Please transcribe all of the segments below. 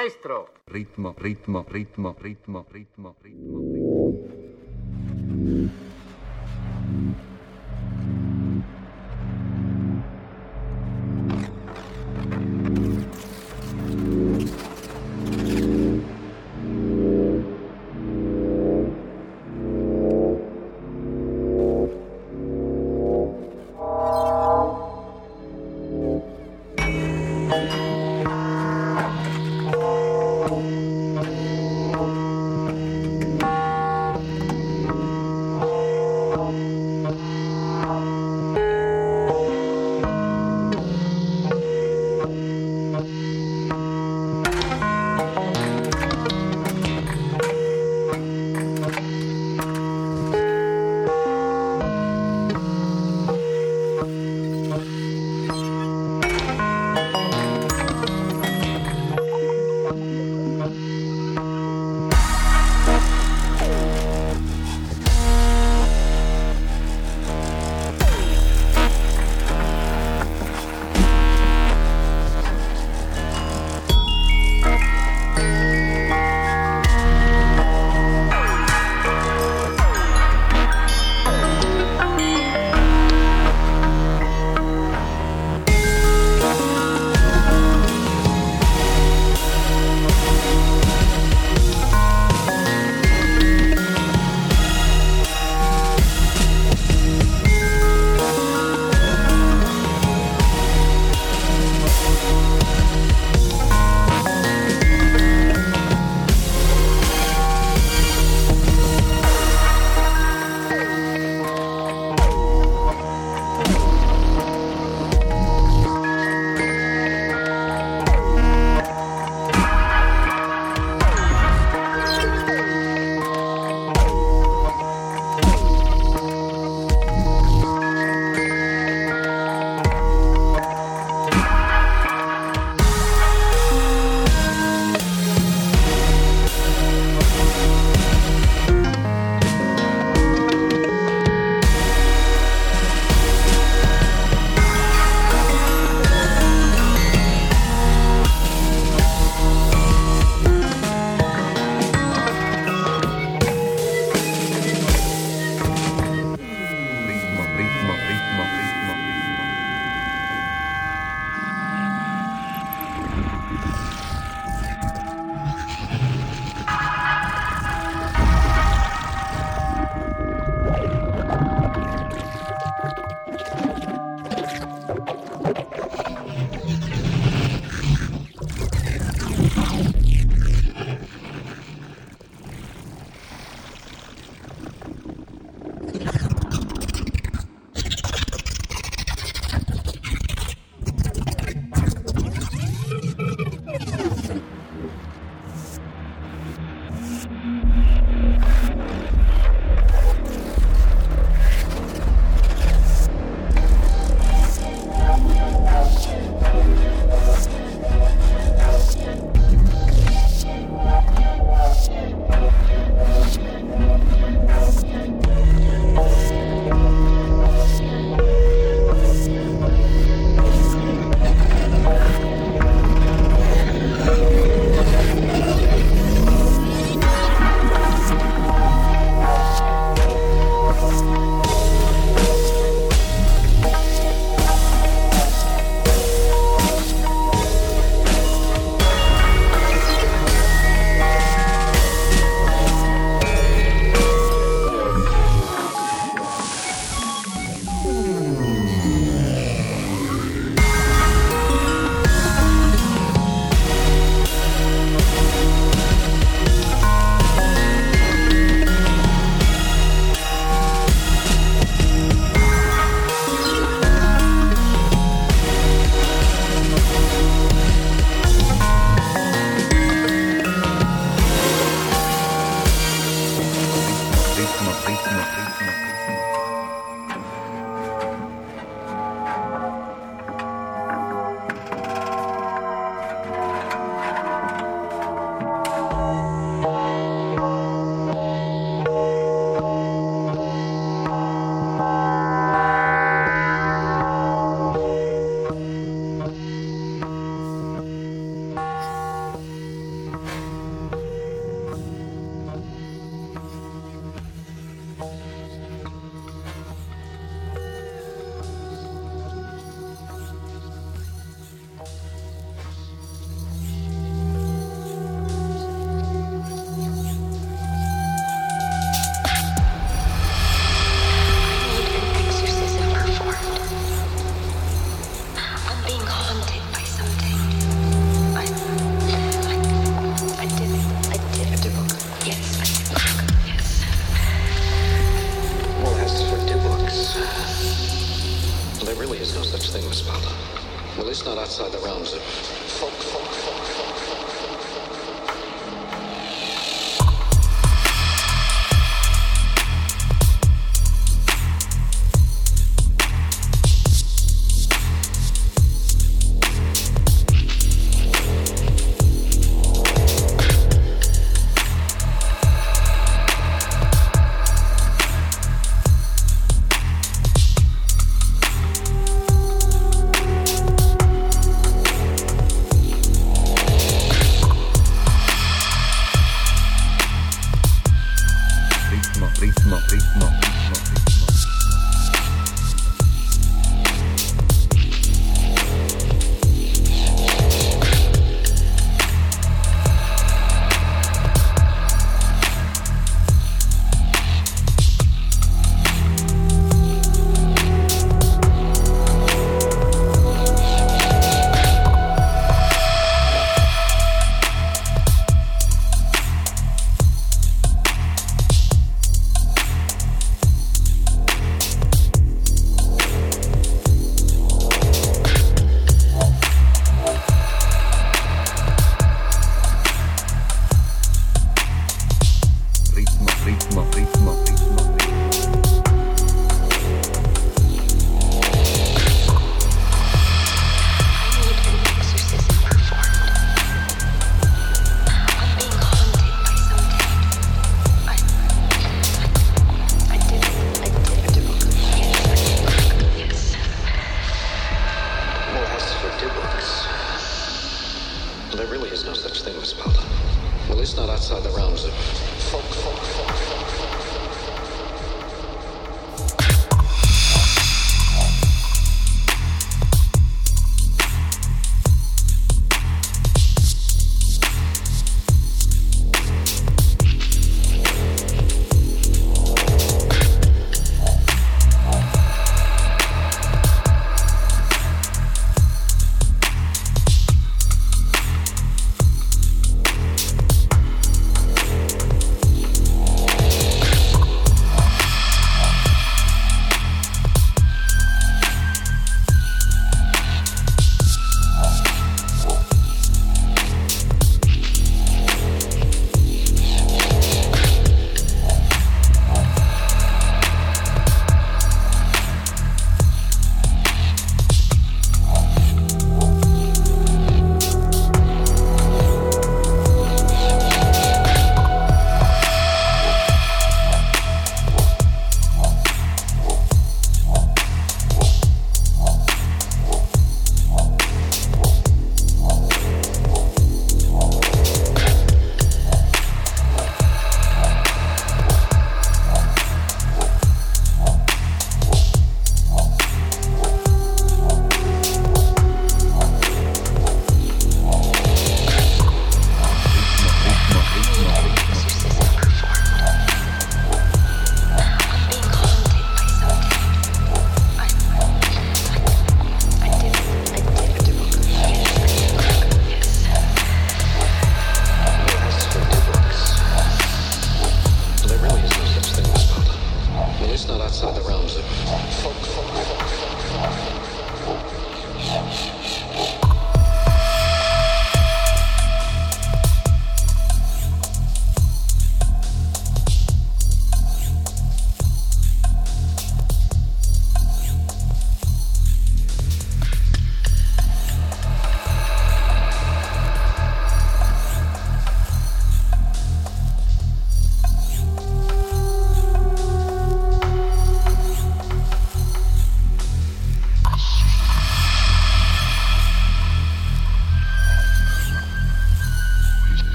maestro! ritmo, ritmo, ritmo, ritmo, ritmo, ritmo.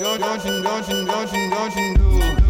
Don't you, don't you, don't you, don't you do.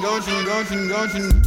Goldchen, Goldchen, Goldchen.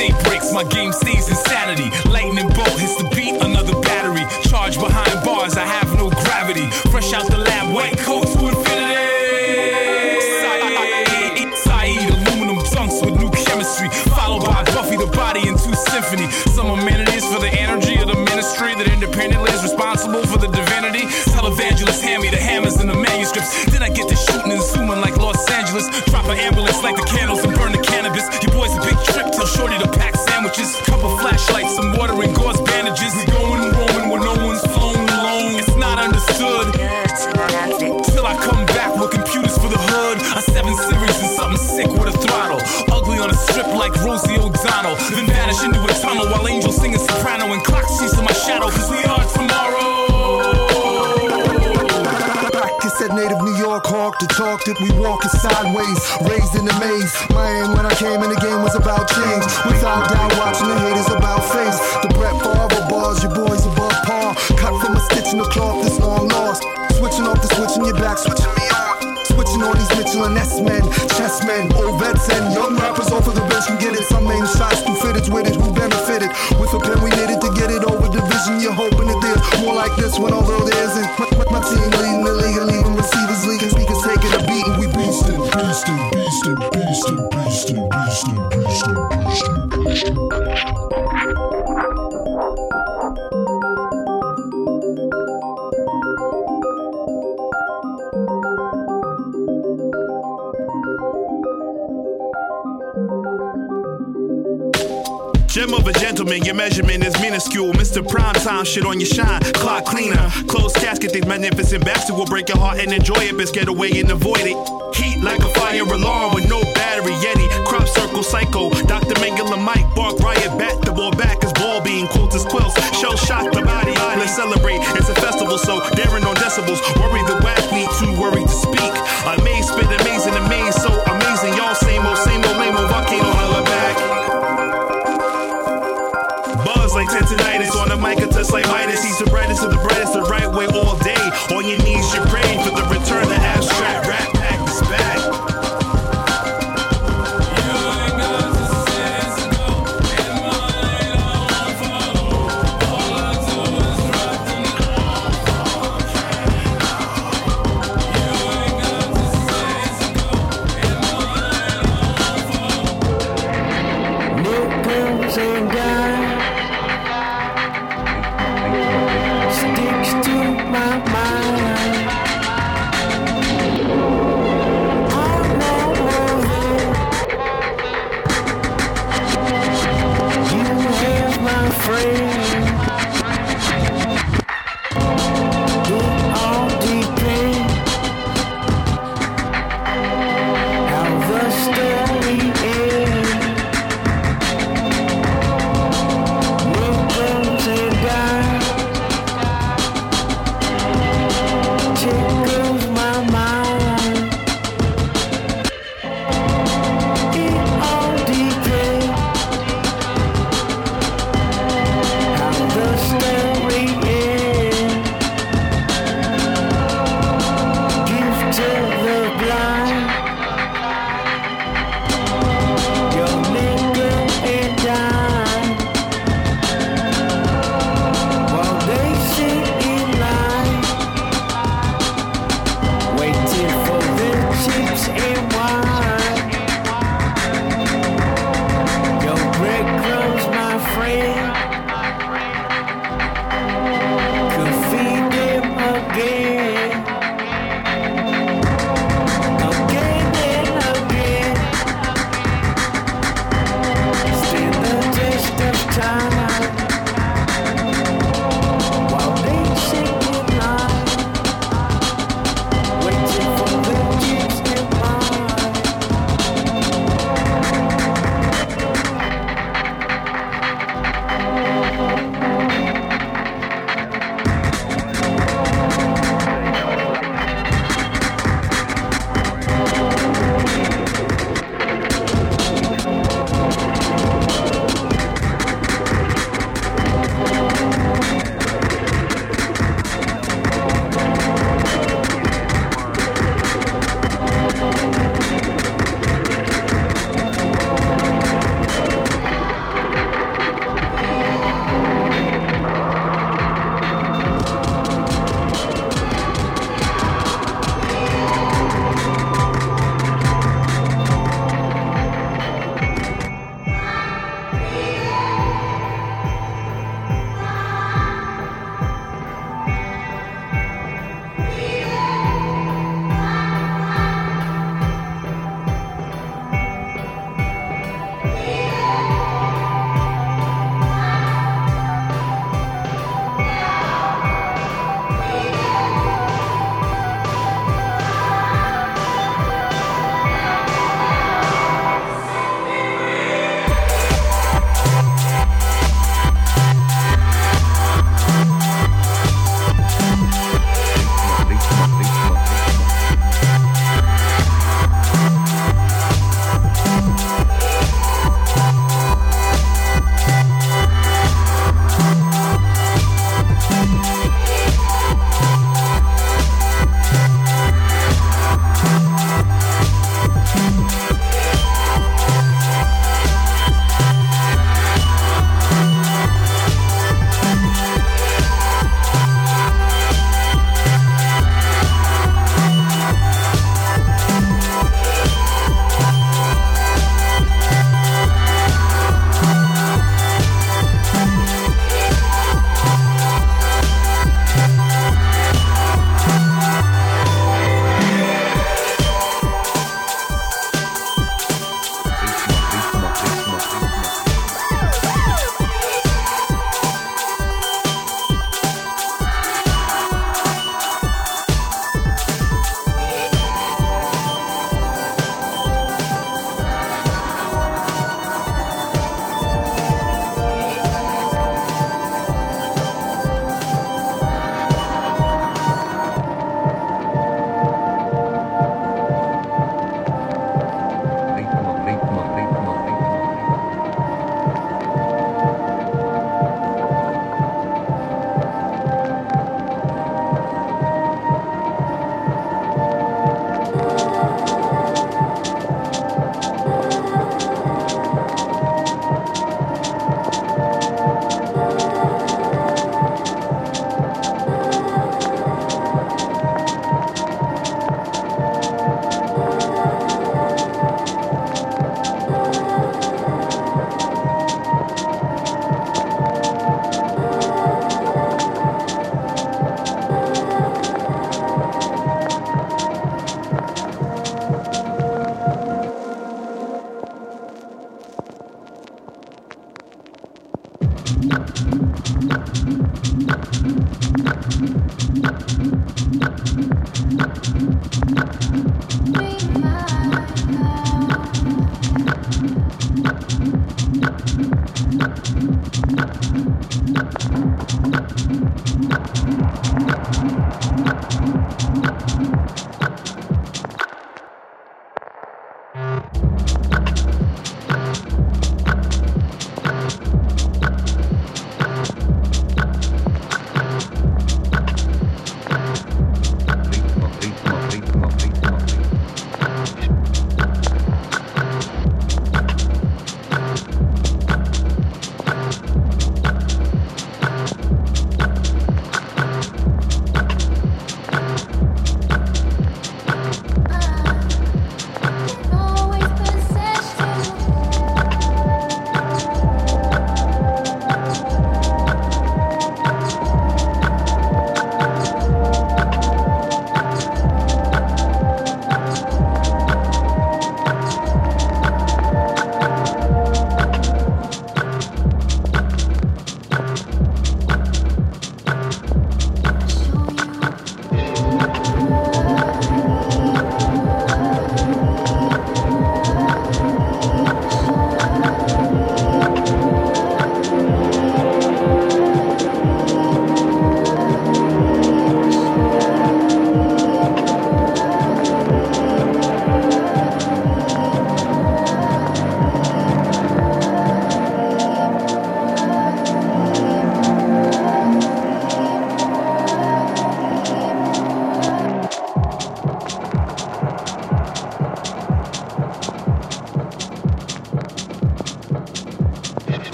MC breaks, my game stays insanity. Lightning bolt hits the beat, another battery. Charge behind bars, I have no gravity. Fresh out the lab, white coat to infinity. Saeed, aluminum dunks with new chemistry. Followed by Buffy the Body and Symphony. Some amenities for the energy of the ministry that independently is responsible for the divinity. Televangelists hand me the hammers and the manuscripts. Then I get to shooting and zooming like Los Angeles. Drop an ambulance like the candles talked it, we walk it sideways. Raised in the maze. My aim when I came in the game was about change. Without doubt, watching the haters about fame. shit on your shine. Clock cleaner, closed casket, these magnificent bastards will break your heart and enjoy it. Best get away and avoid it. Heat like a fire alarm with no battery. Yeti, crop circle psycho. Dr. Mengele, Mike, Bark, Riot, Bat, the ball back is ball being quotes as quilts. Shell shock the body, let's celebrate. It's a festival, so daring on decibels. Worry the whack, need to worry to speak. I right way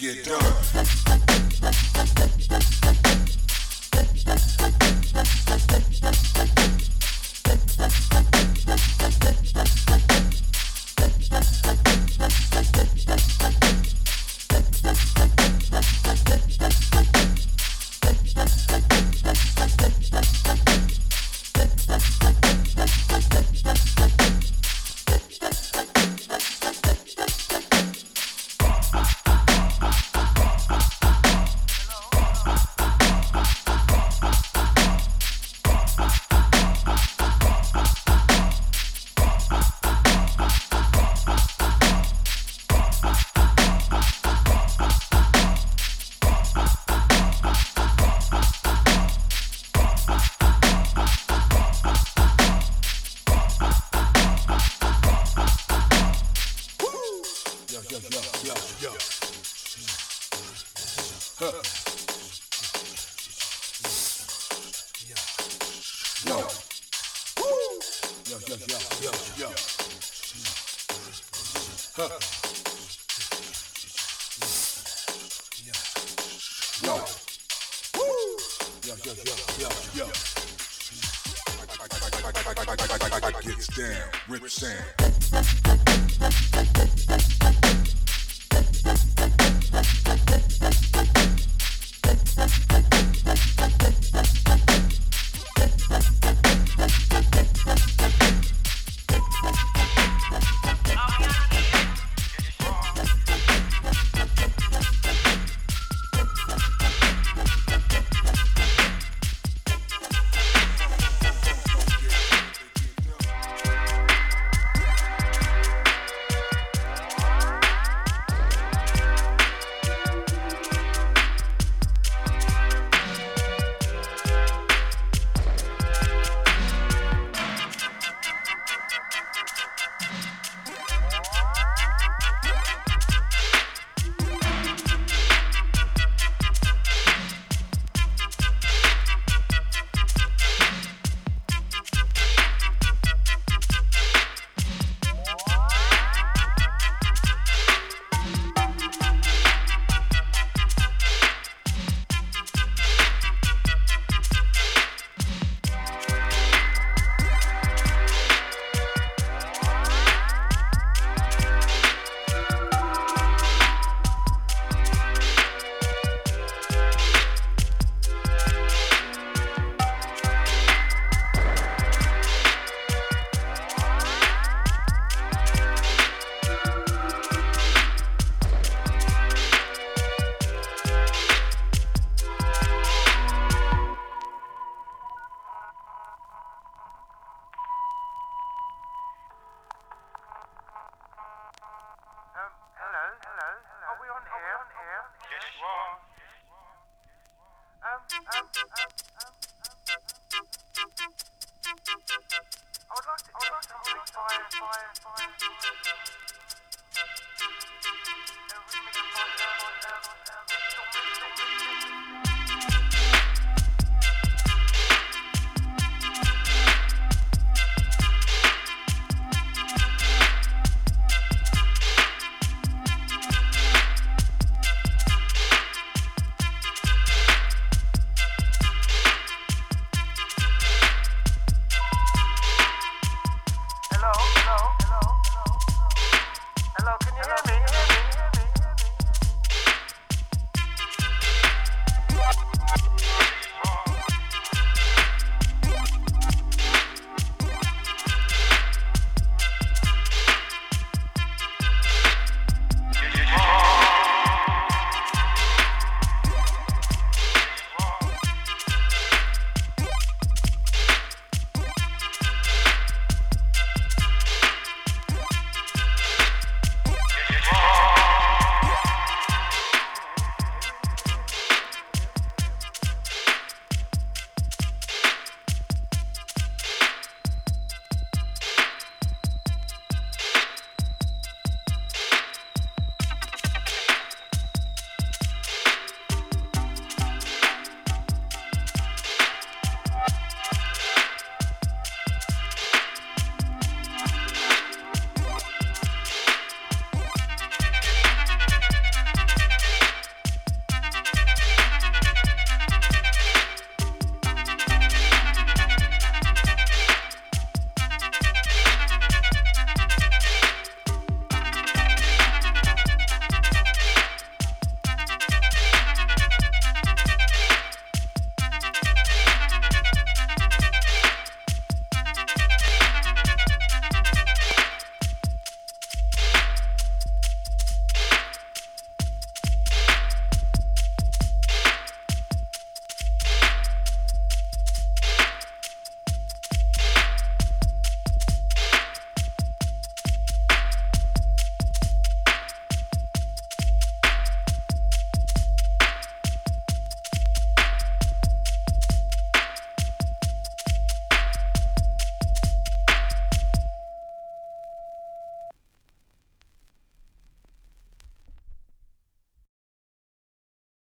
get done.